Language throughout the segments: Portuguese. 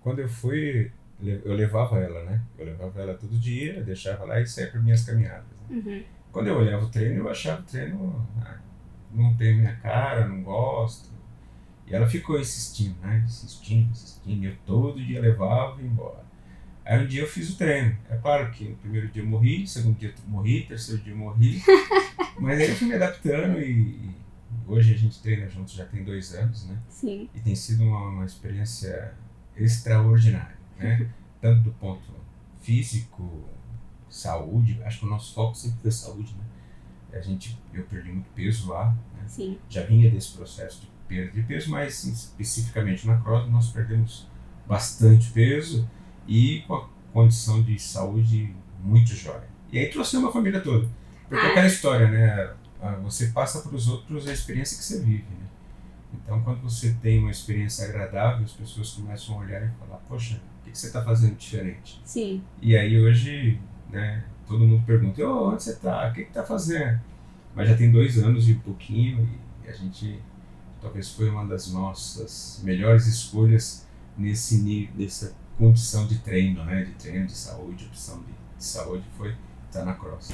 Quando eu fui, eu levava ela, né? Eu levava ela todo dia, deixava lá e saía para minhas caminhadas. Né? Uhum. Quando eu olhava o treino, eu achava o treino, ah, não tem minha cara, não gosto. E ela ficou insistindo, né? Insistindo, insistindo. Eu todo dia levava e ia embora. Aí um dia eu fiz o treino. É claro que no primeiro dia eu morri, no segundo dia eu morri, terceiro dia eu morri. mas aí eu fui me adaptando e, hoje a gente treina juntos já tem dois anos, né? Sim. E tem sido uma, uma experiência extraordinária, né? Tanto do ponto físico, saúde, acho que o nosso foco sempre foi saúde, né? A gente, eu perdi muito peso lá, né? Sim. Já vinha desse processo de perda de peso, mas especificamente na cross nós perdemos bastante peso e com a condição de saúde muito jóia. E aí trouxe uma família toda. Porque ah. aquela história, né? Ah, você passa para os outros a experiência que você vive, né? Então, quando você tem uma experiência agradável, as pessoas começam a olhar e falar: Poxa, o que, você está fazendo diferente? Sim. E aí, hoje, né, todo mundo pergunta: oh, onde você está? O que está fazendo? Mas já tem dois anos e pouquinho, e a gente talvez foi uma das nossas melhores escolhas nesse nível, nessa condição de treino, né, de treino de saúde, opção de, de saúde, foi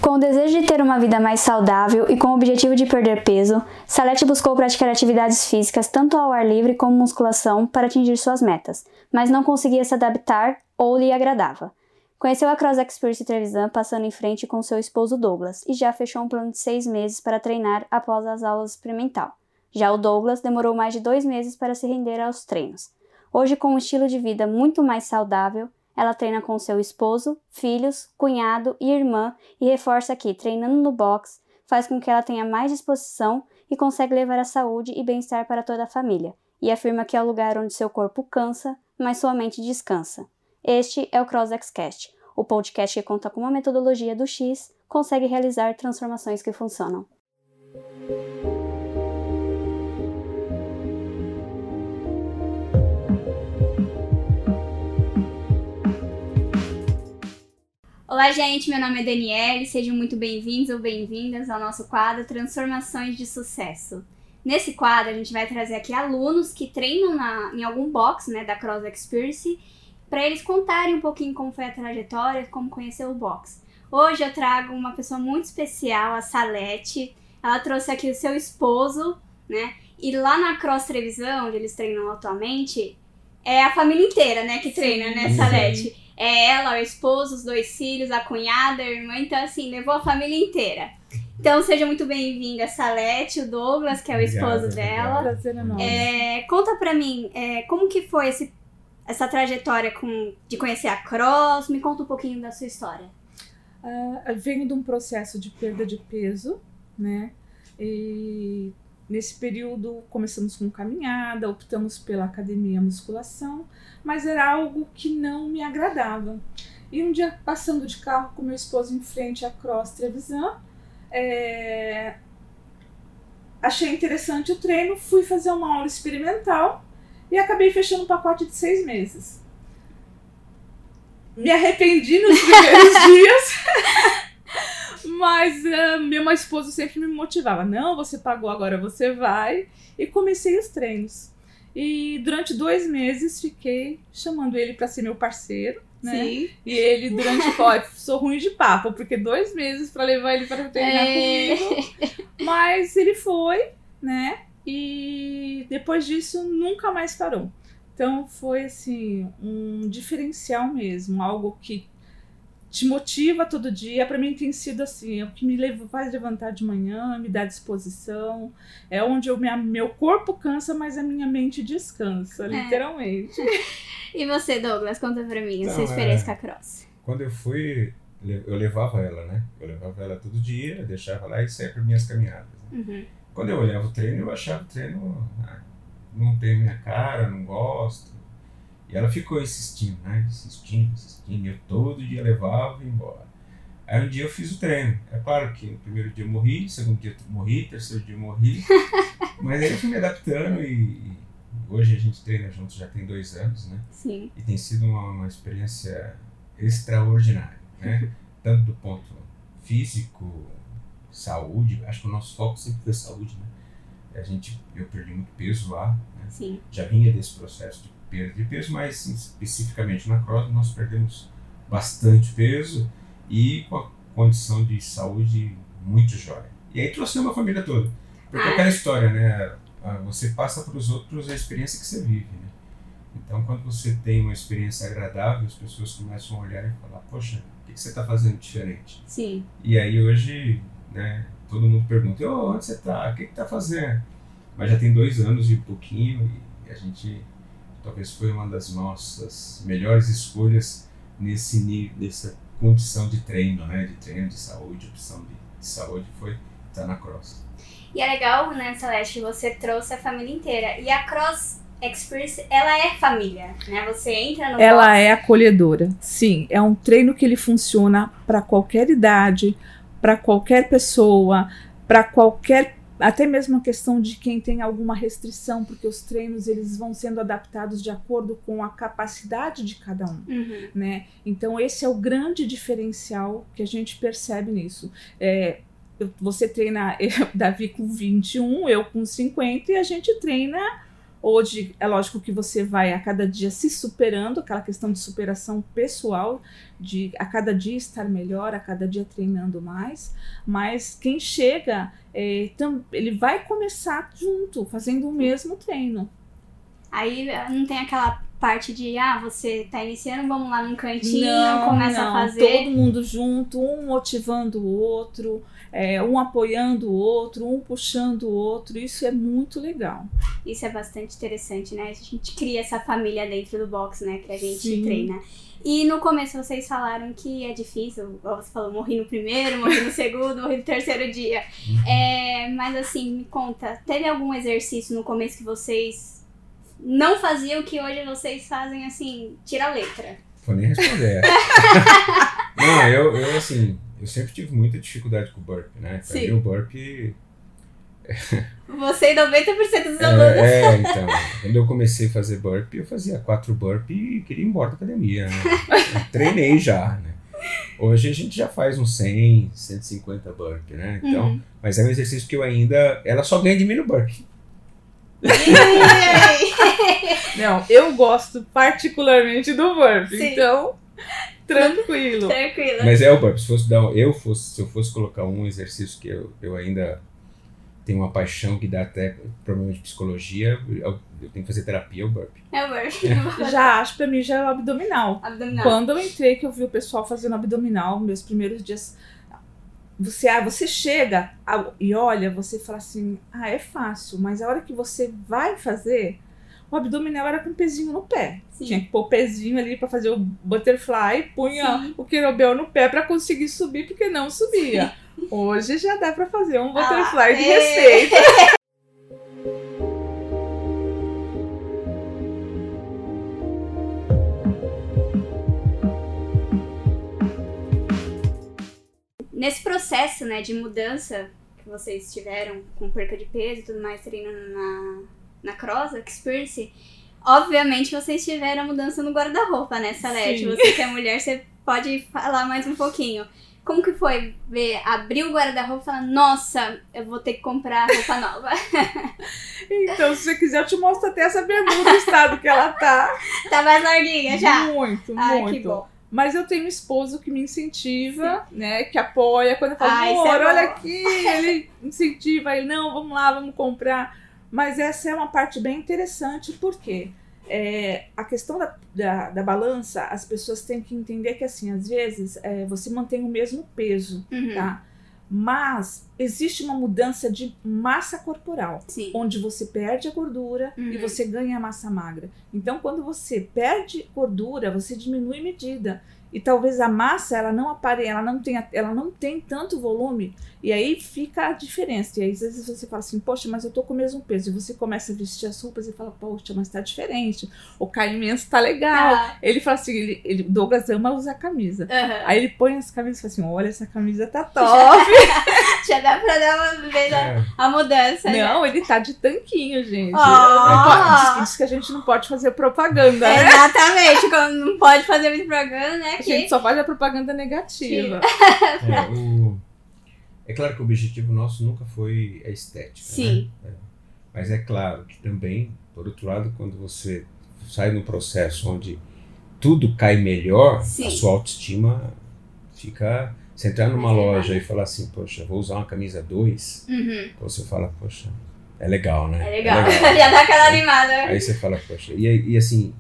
Com o desejo de ter uma vida mais saudável e com o objetivo de perder peso, Salete buscou praticar atividades físicas tanto ao ar livre como musculação para atingir suas metas, mas não conseguia se adaptar ou lhe agradava. Conheceu a Cross Experience Trevisan passando em frente com seu esposo Douglas e já fechou um plano de seis meses para treinar após as aulas experimental. Já o Douglas demorou mais de dois meses para se render aos treinos. Hoje, com um estilo de vida muito mais saudável, ela treina com seu esposo, filhos, cunhado e irmã e reforça que, treinando no box, faz com que ela tenha mais disposição e consegue levar a saúde e bem-estar para toda a família, e afirma que é o lugar onde seu corpo cansa, mas sua mente descansa. Este é o CrossXCast, o podcast que conta com uma metodologia do X consegue realizar transformações que funcionam. Olá, gente. Meu nome é Daniele. Sejam muito bem-vindos ou bem-vindas ao nosso quadro Transformações de Sucesso. Nesse quadro, a gente vai trazer aqui alunos que treinam na, em algum box né, da Cross Experience para eles contarem um pouquinho como foi a trajetória, como conheceu o box. Hoje eu trago uma pessoa muito especial, a Salete. Ela trouxe aqui o seu esposo, né? E lá na Cross Trevisão, onde eles treinam atualmente, é a família inteira, né, que treina, né, Salete? É ela, o esposo, os dois filhos, a cunhada, a irmã, então assim, levou a família inteira. Então seja muito bem-vinda, Salete, o Douglas, que é o esposo obrigado, dela. Prazer é, conta pra mim, é, como que foi esse, essa trajetória com, de conhecer a Cross? Me conta um pouquinho da sua história. Uh, venho de um processo de perda de peso, né? E Nesse período, começamos com caminhada, optamos pela academia musculação, mas era algo que não me agradava. E um dia, passando de carro com meu esposo em frente à Cross Trevisan, é... achei interessante o treino, fui fazer uma aula experimental e acabei fechando um pacote de seis meses. Me arrependi nos primeiros dias. Mas uh, meu esposo sempre me motivava. Não, você pagou, agora você vai. E comecei os treinos. E durante dois meses fiquei chamando ele para ser meu parceiro. Né? Sim. E ele, durante o sou ruim de papo, porque dois meses para levar ele para treinar é. comigo. Mas ele foi, né? E depois disso nunca mais parou. Então foi assim, um diferencial mesmo, algo que te motiva todo dia. Para mim tem sido assim, é o que me leva, faz levantar de manhã, me dá disposição. É onde eu, minha, meu corpo cansa, mas a minha mente descansa, é. literalmente. e você, Douglas, conta para mim então, a sua experiência é, com a cross. Quando eu fui, eu levava ela, né? Eu levava ela todo dia, deixava lá e saía para minhas caminhadas. Né? Uhum. Quando eu olhava o treino, eu achava o treino, ah, não tem minha cara, não gosto e ela ficou insistindo, né? Insistindo, insistindo. Eu todo dia levava e embora. Aí um dia eu fiz o treino. É claro que no primeiro dia eu morri, segundo dia eu morri, terceiro dia eu morri. mas aí eu fui me adaptando e, hoje a gente treina juntos já tem dois anos, né? Sim. E tem sido uma, uma experiência extraordinária, né? Tanto do ponto físico, saúde, acho que o nosso foco sempre foi saúde, né? A gente, eu perdi muito peso lá, né? Sim. Já vinha desse processo de perda de peso, mas especificamente na cross nós perdemos bastante peso e com a condição de saúde muito jóia. E aí trouxemos a família toda. Porque ah. aquela história, né? Ah, você passa para os outros a experiência que você vive, né? Então, quando você tem uma experiência agradável, as pessoas começam a olhar e falar: Poxa, o que você está fazendo diferente? Sim. E aí, hoje, né, todo mundo pergunta: oh, onde você está? O que está fazendo? Mas já tem dois anos e pouquinho, e a gente talvez foi uma das nossas melhores escolhas nesse nessa condição de treino, né, de treino de saúde, opção de, de saúde, foi estar na Cross. E é legal, né, Celeste, você trouxe a família inteira. E a Cross Experience, ela é família, né? Você entra no Ela box. é acolhedora. Sim, é um treino que ele funciona para qualquer idade, para qualquer pessoa, para qualquer até mesmo a questão de quem tem alguma restrição, porque os treinos eles vão sendo adaptados de acordo com a capacidade de cada um, uhum. né? Então esse é o grande diferencial que a gente percebe nisso. É, você treina eu, Davi com 21, eu com 50 e a gente treina Hoje, é lógico que você vai a cada dia se superando, aquela questão de superação pessoal, de a cada dia estar melhor, a cada dia treinando mais. Mas quem chega, é, ele vai começar junto, fazendo o mesmo treino. Aí não tem aquela parte de, ah, você tá iniciando, vamos lá num cantinho, não, começa não, a fazer. Todo mundo junto, um motivando o outro é, um apoiando o outro, um puxando o outro. Isso é muito legal. Isso é bastante interessante, né? A gente cria essa família dentro do box, né? Que a gente Sim. treina. E no começo vocês falaram que é difícil, você falou, morri no primeiro, morri no segundo, morri no terceiro dia. Uhum. É, mas assim, me conta, teve algum exercício no começo que vocês não faziam que hoje vocês fazem assim, tira a letra? Vou nem responder. não, eu, eu assim, eu sempre tive muita dificuldade com o burp, né? Pra Sim. mim o burp. Você e 90% dos alunos. É, é, então. Quando eu comecei a fazer burp, eu fazia quatro burp e queria ir embora da academia. Né? treinei já, né? Hoje a gente já faz uns 100, 150 burp, né? Então, uhum. mas é um exercício que eu ainda. Ela só ganha de mim no burp. Não, eu gosto particularmente do burp. Sim. Então, Tranquilo. Tranquilo. Mas é o burp. Se, fosse dar, eu fosse, se eu fosse colocar um exercício que eu, eu ainda tenho uma paixão que dá até problema de psicologia, eu, eu tenho que fazer terapia, é o burp. É o burp. já acho, pra mim já é o abdominal. abdominal. Quando eu entrei, que eu vi o pessoal fazendo abdominal, meus primeiros dias você, ah, você chega e olha, você fala assim, ah, é fácil, mas a hora que você vai fazer, o abdominal era com o pezinho no pé. Sim. Tinha que pôr o pezinho ali para fazer o butterfly, punha Sim. o querobel no pé para conseguir subir, porque não subia. Sim. Hoje já dá para fazer um butterfly ah, de é. receita. Nesse processo, né, de mudança que vocês tiveram com perca de peso e tudo mais, treinando na na Cross Experience, obviamente vocês tiveram mudança no guarda-roupa, né, Salete? Sim. Você que é mulher, você pode falar mais um pouquinho. Como que foi ver, abrir o guarda-roupa e falar, nossa, eu vou ter que comprar roupa nova? então, se você quiser, eu te mostro até essa bermuda, o estado que ela tá. Tá mais larguinha já? Muito, Ai, muito. Que bom. Mas eu tenho um esposo que me incentiva, Sim. né? Que apoia. Quando eu falo, amor, é olha aqui, ele incentiva, ele, não, vamos lá, vamos comprar. Mas essa é uma parte bem interessante, porque é, a questão da, da, da, balança, as pessoas têm que entender que, assim, às vezes é, você mantém o mesmo peso, uhum. tá? Mas existe uma mudança de massa corporal, Sim. onde você perde a gordura uhum. e você ganha massa magra. Então, quando você perde gordura, você diminui medida e talvez a massa ela não apare, ela não tem, ela não tem tanto volume e aí fica a diferença. E aí às vezes você fala assim, poxa, mas eu tô com o mesmo peso. E você começa a vestir as roupas e fala, poxa, mas tá diferente. O caimento tá legal. Ah. Ele fala assim, ele, ele, Douglas ama usar camisa. Uhum. Aí ele põe as camisas e fala assim, olha, essa camisa tá top. Já dá pra dar uma vez a, é. a mudança. Né? Não, né? ele tá de tanquinho, gente. Oh. Diz que a gente não pode fazer propaganda, né? Exatamente, quando não pode fazer propaganda, né? A gente só faz a propaganda negativa. É, o... é claro que o objetivo nosso nunca foi a estética. Sim. Né? É. Mas é claro que também, por outro lado, quando você sai num processo onde tudo cai melhor, Sim. a sua autoestima fica. Você entrar numa loja e falar assim, poxa, vou usar uma camisa 2, Uhum. você fala, poxa, é legal, né? É legal. Já dá aquela animada. Aí você fala, poxa, e, e assim,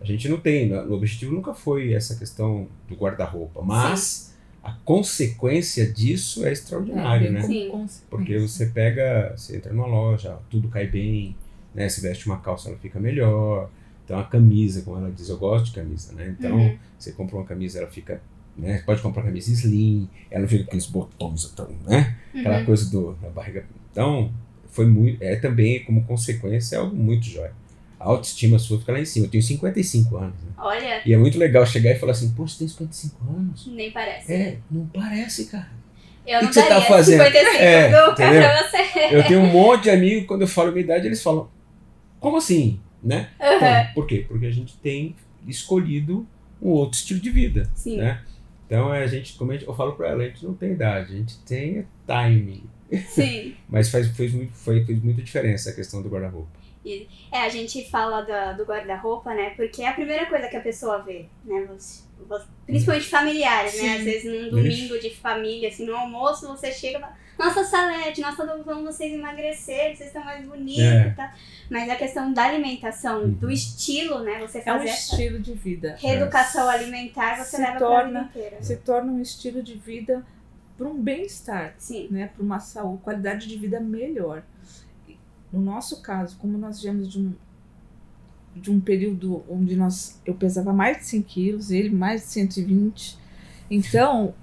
a gente não tem, né, o objetivo nunca foi essa questão do guarda-roupa, mas a consequência disso é extraordinário, né? Sim. Porque você pega, você entra numa loja, tudo cai bem, né? Se veste uma calça, ela fica melhor. Então a camisa, como ela diz, eu gosto de camisa, né? Então Uhum. você compra uma camisa, ela fica, né? Pode comprar camisa slim, ela não fica com aqueles botões, então, né? Aquela Uhum. coisa do, da barriga. Então, foi muito, é também como consequência é algo muito jóia. A autoestima sua fica lá em cima. Eu tenho 55 anos, né? Olha, E é muito legal chegar e falar assim, pô, você tem 55 anos? nem parece. É, não parece, cara. Eu O não que você tá fazendo? 55 É, pra você. Eu tenho um monte de amigos, quando eu falo minha idade, eles falam, como assim? Né? Uhum. Então, por quê? Porque a gente tem escolhido um outro estilo de vida, Sim. né? Então, é, a gente, como eu falo pra ela, a gente não tem idade, a gente tem timing. Sim. Mas faz, fez, muito, foi, fez muita diferença a questão do guarda-roupa. É, a gente fala da- do guarda-roupa, né? Porque é a primeira coisa que a pessoa vê, né? Você- você- principalmente familiares, né? Às vezes num domingo de família, assim, no almoço, você chega e fala, nossa, Salete, nossa, vamos vocês emagrecer, vocês estão mais bonitos É. e tal. Mas a questão da alimentação, Uhum. do estilo, né? Você É um fazer estilo de vida. reeducação alimentar, você Se leva torna- pra vida inteira. Se torna um estilo de vida para um bem-estar. Sim. né, para uma saúde, qualidade de vida melhor. No nosso caso, como nós viemos de um de um período onde nós eu pesava mais de 100 quilos, ele mais de 120. Então,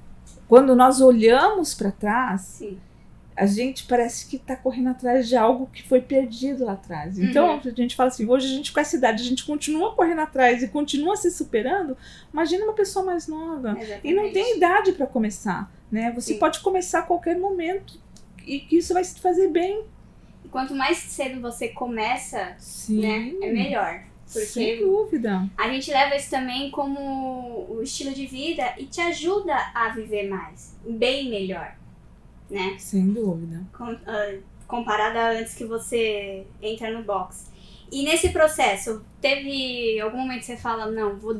quando nós olhamos para trás, Sim. A gente parece que está correndo atrás de algo que foi perdido lá atrás. Então, Uhum. a gente fala assim, hoje a gente com essa idade, a gente continua correndo atrás e continua se superando. Imagina uma pessoa mais nova. Exatamente. E não tem idade para começar, né? Você Sim. pode começar a qualquer momento e que isso vai te fazer bem. E quanto mais cedo você começa, Sim. né? É melhor. Porque Sem dúvida. A gente leva isso também como o estilo de vida e te ajuda a viver mais, bem melhor, né? Sem dúvida. Com, ah, comparado a antes que você entra no box. E nesse processo, teve algum momento que você fala, não, vou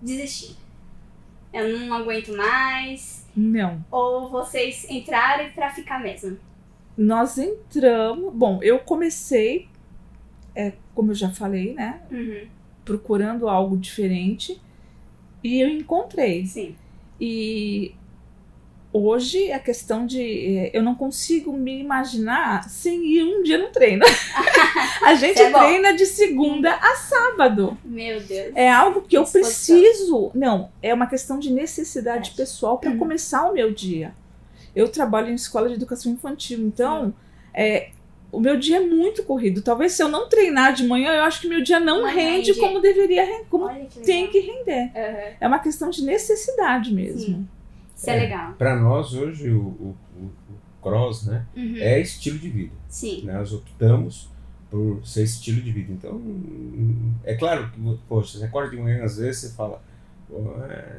desistir. Eu não aguento mais. Não. Ou vocês entraram pra ficar mesmo. Nós entramos. Bom, eu comecei, é, como eu já falei, né? Uhum, Procurando algo diferente. E eu encontrei. sim. E hoje a questão de. eh, Eu não consigo me imaginar sem ir um dia no treino. a gente é treina de segunda a sábado. Meu Deus. É algo que eu preciso. Não, é uma questão de necessidade É. pessoal para Uhum. começar o meu dia. Eu trabalho em escola de educação infantil, então é, o meu dia é muito corrido. Talvez se eu não treinar de manhã, eu acho que meu dia não, Não rende, rende. como deveria, como que tem que render. Uhum. É uma questão de necessidade mesmo. Sim. Isso é, É. legal. Para nós, hoje, o, o, o- cross né, Uhum. é estilo de vida. Sim. né? Nós optamos por ser estilo de vida. Então, é claro que, poxa, você acorda de manhã, às vezes você fala, é,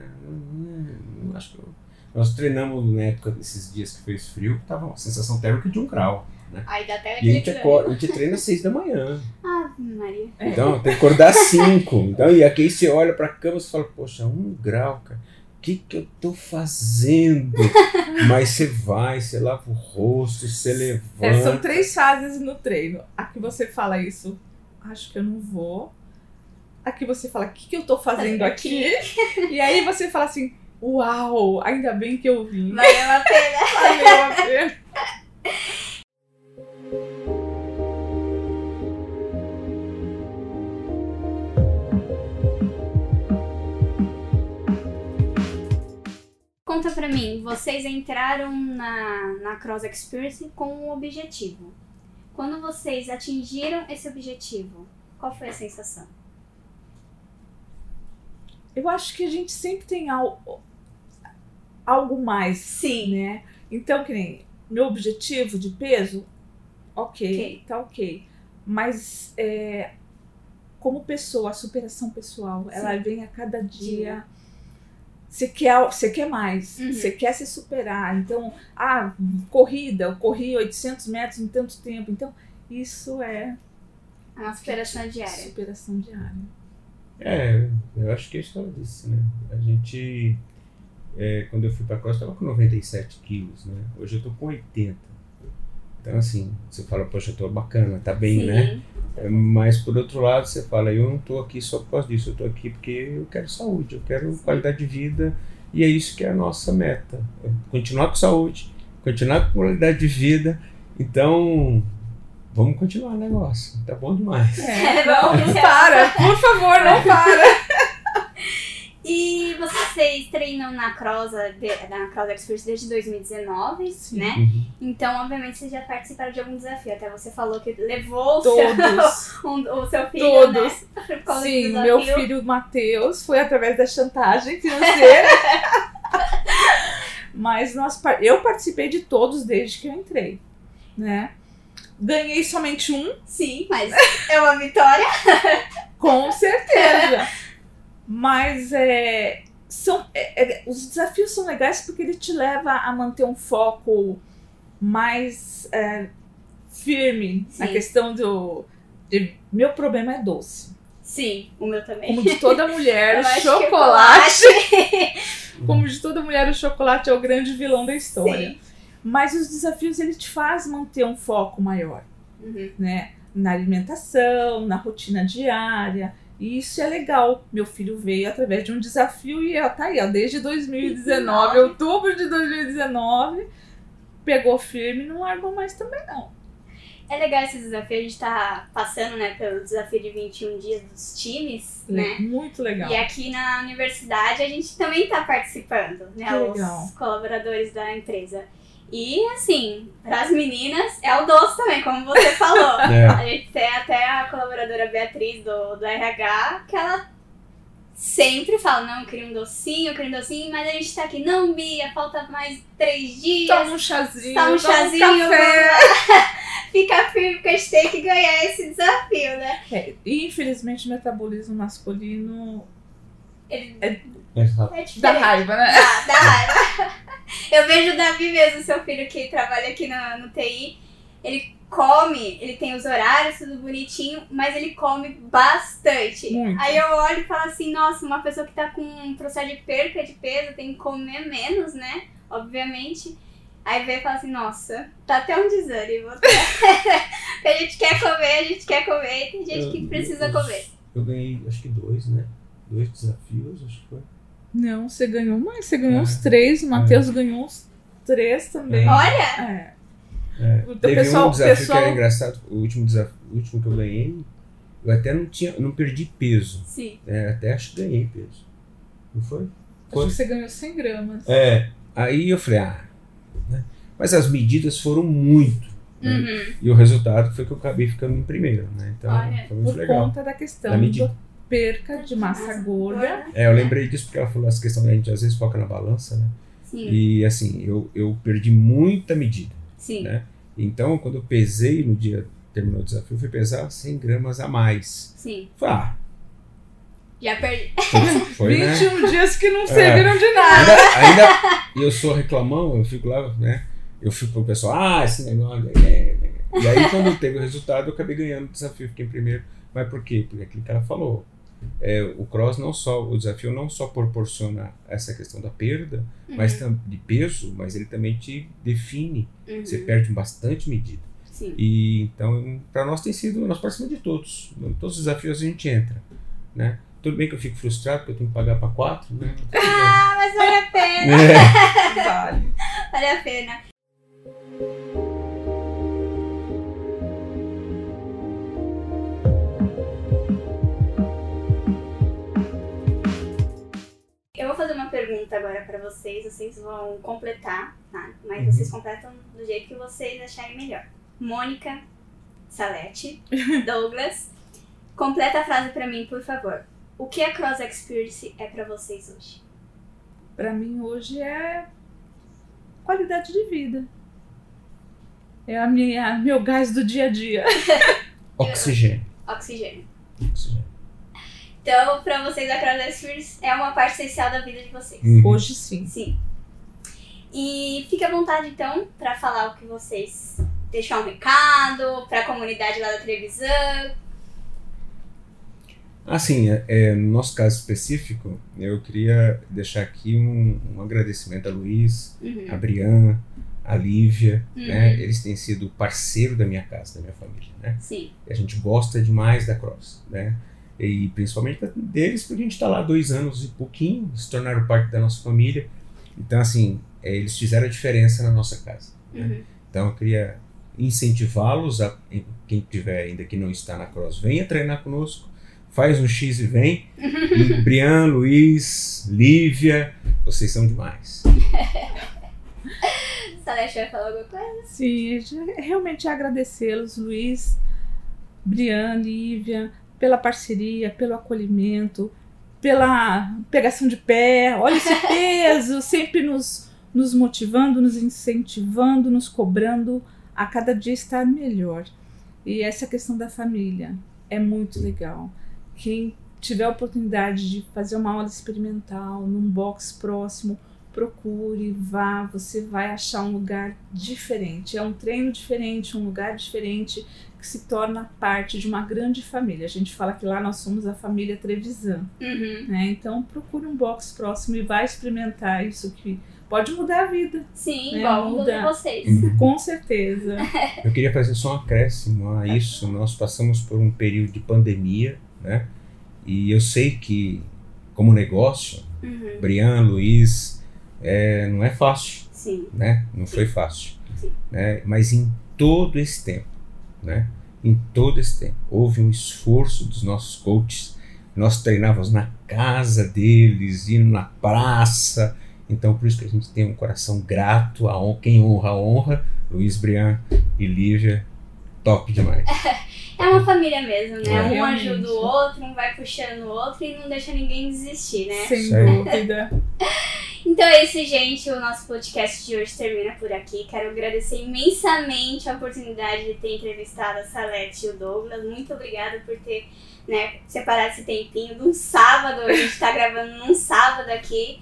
não acho que eu... Nós treinamos na época desses dias que fez frio, tava uma sensação térmica de um grau. Né? Aí dá até E a gente, acorda, a gente treina às seis da manhã. Ah, Maria. Então, tem que acordar às cinco. Então, e aqui você olha pra cama e fala, poxa, um grau, cara. O que, que eu tô fazendo? Mas você vai, você lava o rosto, você levanta. É, são três fases no treino. Aqui você fala isso, acho que eu não vou. Aqui você fala, o que, que eu tô fazendo aqui? e aí você fala assim, uau, ainda bem que eu vim. Valeu a pena. Valeu a pena. Conta pra mim, vocês entraram na, na Cross Experience com um objetivo. Quando vocês atingiram esse objetivo, qual foi a sensação? Eu acho que a gente sempre tem algo, algo mais, Sim. né? Então, que nem meu objetivo de peso, ok, Ok. tá ok. Mas é, como pessoa, a superação pessoal, ela vem a cada dia. Você quer, você quer mais, Uhum. você quer se superar. Então, ah, corrida, eu corri 800 metros em tanto tempo. Então, isso é É uma superação diária. Superação diária. É, eu acho que é isso que ela disse, né? A gente, é, quando eu fui pra Costa, eu tava com 97 quilos, né? Hoje eu tô com 80. Então, assim, você fala, poxa, eu tô bacana, tá bem, Sim. né? É, Mas, por outro lado, você fala, eu não tô aqui só por causa disso, eu tô aqui porque eu quero saúde, eu quero qualidade de vida, e é isso que é a nossa meta. É Continuar com saúde, continuar com qualidade de vida. Então, vamos continuar o negócio, tá bom demais. É, Vamos não encerrar. para, por favor, não para. E vocês treinam na Crosa, na Cross Experience desde 2019, Sim. né? Uhum. Então, obviamente, vocês já participaram de algum desafio. Até você falou que levou o seu, Todos. um- o seu filho, Todos. né? Sim, meu filho Matheus foi através da chantagem financeira. Mas nós, eu participei de todos desde que eu entrei, né? Ganhei somente um, Sim, mas é uma vitória. com certeza. Mas é, são, é- é- os desafios são legais porque ele te leva a manter um foco mais é, firme na Sim. questão do. de- meu problema é doce. Sim, o meu também. Como de toda mulher, o chocolate. chocolate. Como de toda mulher, o chocolate é o grande vilão da história. Sim. Mas os desafios ele te faz manter um foco maior, Uhum. né? Na alimentação, na rotina diária. E isso é legal. Meu filho veio através de um desafio e ó, tá aí, ó, desde 2019, outubro de 2019, pegou firme e não largou mais também, não. É legal esse desafio. A gente tá passando, né, pelo desafio de 21 dias dos times, né? Muito legal. E aqui na universidade a gente também tá participando, né? Que Os legal. colaboradores da empresa. E assim, para as meninas é o doce também, como você falou. É. A gente tem até a colaboradora Beatriz do, do RH, que ela sempre fala, não, eu queria um docinho, eu queria um docinho, mas a gente tá aqui, não, Bia, falta mais três dias. Toma um chazinho, Toma um toma chazinho, um café. Fica firme porque a gente tem que ganhar esse desafio, né? É, e, infelizmente, o metabolismo masculino Ele Exato. é diferente. dá raiva, né? Dá, dá raiva. Eu vejo o Davi mesmo, seu filho que trabalha aqui no, no TI. Ele come, ele tem os horários, tudo bonitinho, mas ele come bastante. Muito. Aí eu olho e falo assim, nossa, uma pessoa que tá com um processo de perca de peso tem que comer menos, né? Obviamente. Aí vem e fala assim, nossa, tá até um desânimo. Porque a gente quer comer, a gente quer comer, e tem gente que precisa comer. Eu ganhei, acho que dois, né? Dois desafios, acho que foi. Não, você ganhou mais, você ganhou É. uns três, o Matheus ganhou uns três também. É. Olha, É. É. O Teve pessoal- um desafio pessoal- que era engraçado, o último, desafio, o último que eu ganhei, eu até não tinha, não perdi peso. sim. né? até acho que ganhei peso. Não foi? Acho que você ganhou 100 gramas. É. Aí eu falei, ah. Né? Mas as medidas foram muito. né? Uhum. E o resultado foi que eu acabei ficando em primeiro, né? Então Olha, foi muito Por legal. conta da questão Da medida. da perca de massa gorda. É, eu lembrei disso porque ela falou essa questão da gente às vezes foca na balança, né? Sim, E assim, eu, eu perdi muita medida. sim. né? Então, quando eu pesei no dia terminou o desafio, fui pesar 100 gramas a mais. Sim. Falei, ah, Já perdi. foi, né? 21 dias que não serviram de nada. Ainda, ainda e eu sou reclamão, eu fico lá, né? Eu fico pro pessoal, ah, esse negócio. é, é, é. E aí, quando teve o resultado, eu acabei ganhando o desafio, fiquei em primeiro. Mas por quê? Porque aquilo que ela falou. É, o cross não só, o desafio não só proporciona essa questão da perda, mas tam- de peso, mas ele também te define. Uhum. Você perde bastante medida. Sim. E então, para nós tem sido, nós participamos de todos. Em todos os desafios a gente entra, né? Tudo bem que eu fico frustrado porque eu tenho que pagar para quatro, né? Ah, mas vale a pena. É. Vale. Vale a pena. Pergunta agora pra vocês, vocês vão completar, tá? Mas Uhum. vocês completam do jeito que vocês acharem melhor. Mônica, Salete, Douglas, completa a frase pra mim, por favor. O que a Cross Experience é pra vocês hoje? Pra mim hoje é qualidade de vida. É a minha, meu gás do dia a dia. Oxigênio. Oxigênio. Oxigênio. Então, pra vocês, a Cross Experience é uma parte essencial da vida de vocês. Uhum. Hoje sim. Sim. E fique à vontade, então, pra falar o que vocês... Deixar um recado pra comunidade lá da Trevisan. Assim, é, é, no nosso caso específico, eu queria deixar aqui um, um agradecimento a Luiz, Uhum. a Brian, a Lívia, Uhum. né? Eles têm sido parceiro da minha casa, da minha família, né? Sim. E a gente gosta demais da Cross, né? E principalmente deles, porque a gente está lá dois anos e pouquinho, se tornaram parte da nossa família. Então, assim, é, eles fizeram a diferença na nossa casa. né? Uhum. Então, eu queria incentivá-los, a quem tiver ainda que não está na Cross, venha treinar conosco, faz um X e vem. E Brian, Luiz, Lívia, vocês são demais. Celeste vai falar alguma coisa? Sim, realmente agradecê-los, Luiz, Brian, Lívia, pela parceria, pelo acolhimento, pela pegação de pé. Olha esse peso, sempre nos, nos motivando, nos incentivando, nos cobrando a cada dia estar melhor. E essa questão da família é muito legal. Quem tiver a oportunidade de fazer uma aula experimental num box próximo, procure, vá, você vai achar um lugar diferente. É um treino diferente, um lugar diferente que se torna parte de uma grande família. A gente fala que lá nós somos a família Trevisan, Uhum. né? Então procure um box próximo e vai experimentar isso que pode mudar a vida, Sim, É, igual muda muda. vocês. Uhum. com certeza. Eu queria fazer só um acréscimo a isso. Nós passamos por um período de pandemia, né? E eu sei que, como negócio, Uhum. Brian, Luiz, é, não é fácil, Sim. né? Não foi fácil. Sim. Né? Mas em todo esse tempo, né? Em todo esse tempo, houve um esforço dos nossos coaches. Nós treinávamos na casa deles, indo na praça. Então, por isso que a gente tem um coração grato a hon- quem honra, honra. Luiz, Brian e Lívia, top demais. É uma família mesmo, né? É. Um Realmente. ajuda o outro, um vai puxando o outro e não deixa ninguém desistir, né? Sem dúvida. Então é isso, gente. O nosso podcast de hoje termina por aqui. Quero agradecer imensamente a oportunidade de ter entrevistado a Salete e o Douglas. Muito obrigada por ter né, separado esse tempinho de um sábado. A gente tá gravando num sábado aqui.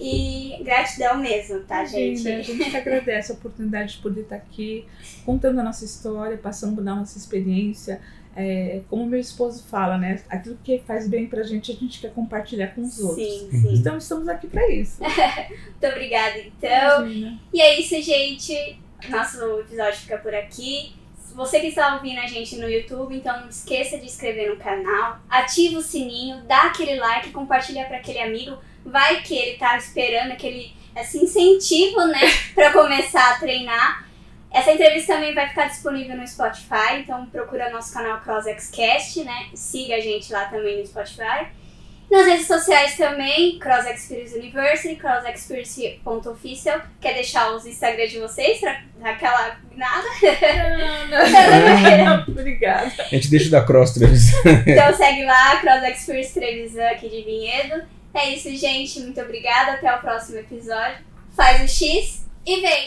E gratidão mesmo, tá, gente? Imagina, A gente agradece a oportunidade de poder estar aqui contando a nossa história, passando por nossa experiência. É, como meu esposo fala, né? Aquilo que faz bem pra gente, a gente quer compartilhar com os outros. Sim, sim. Então estamos aqui pra isso. Muito obrigada, então. Imagina. E é isso, gente. Nosso episódio fica por aqui. Você que está ouvindo a gente no YouTube, então não esqueça de inscrever no canal, ativa o sininho, dá aquele like, compartilha para aquele amigo. Vai que ele tá esperando aquele esse incentivo, né, para começar a treinar. Essa entrevista também vai ficar disponível no Spotify, então procura nosso canal CrossXCast, né? Siga a gente lá também no Spotify. Nas redes sociais também, Cross Experience University, crossexperience.official. Quer deixar os Instagram de vocês pra dar aquela nada? Obrigada. A gente deixa da Cross Televisão. Então segue lá, Cross Experience Trevisan aqui de Vinhedo. É isso, gente. Muito obrigada. Até o próximo episódio. Faz o X e vem!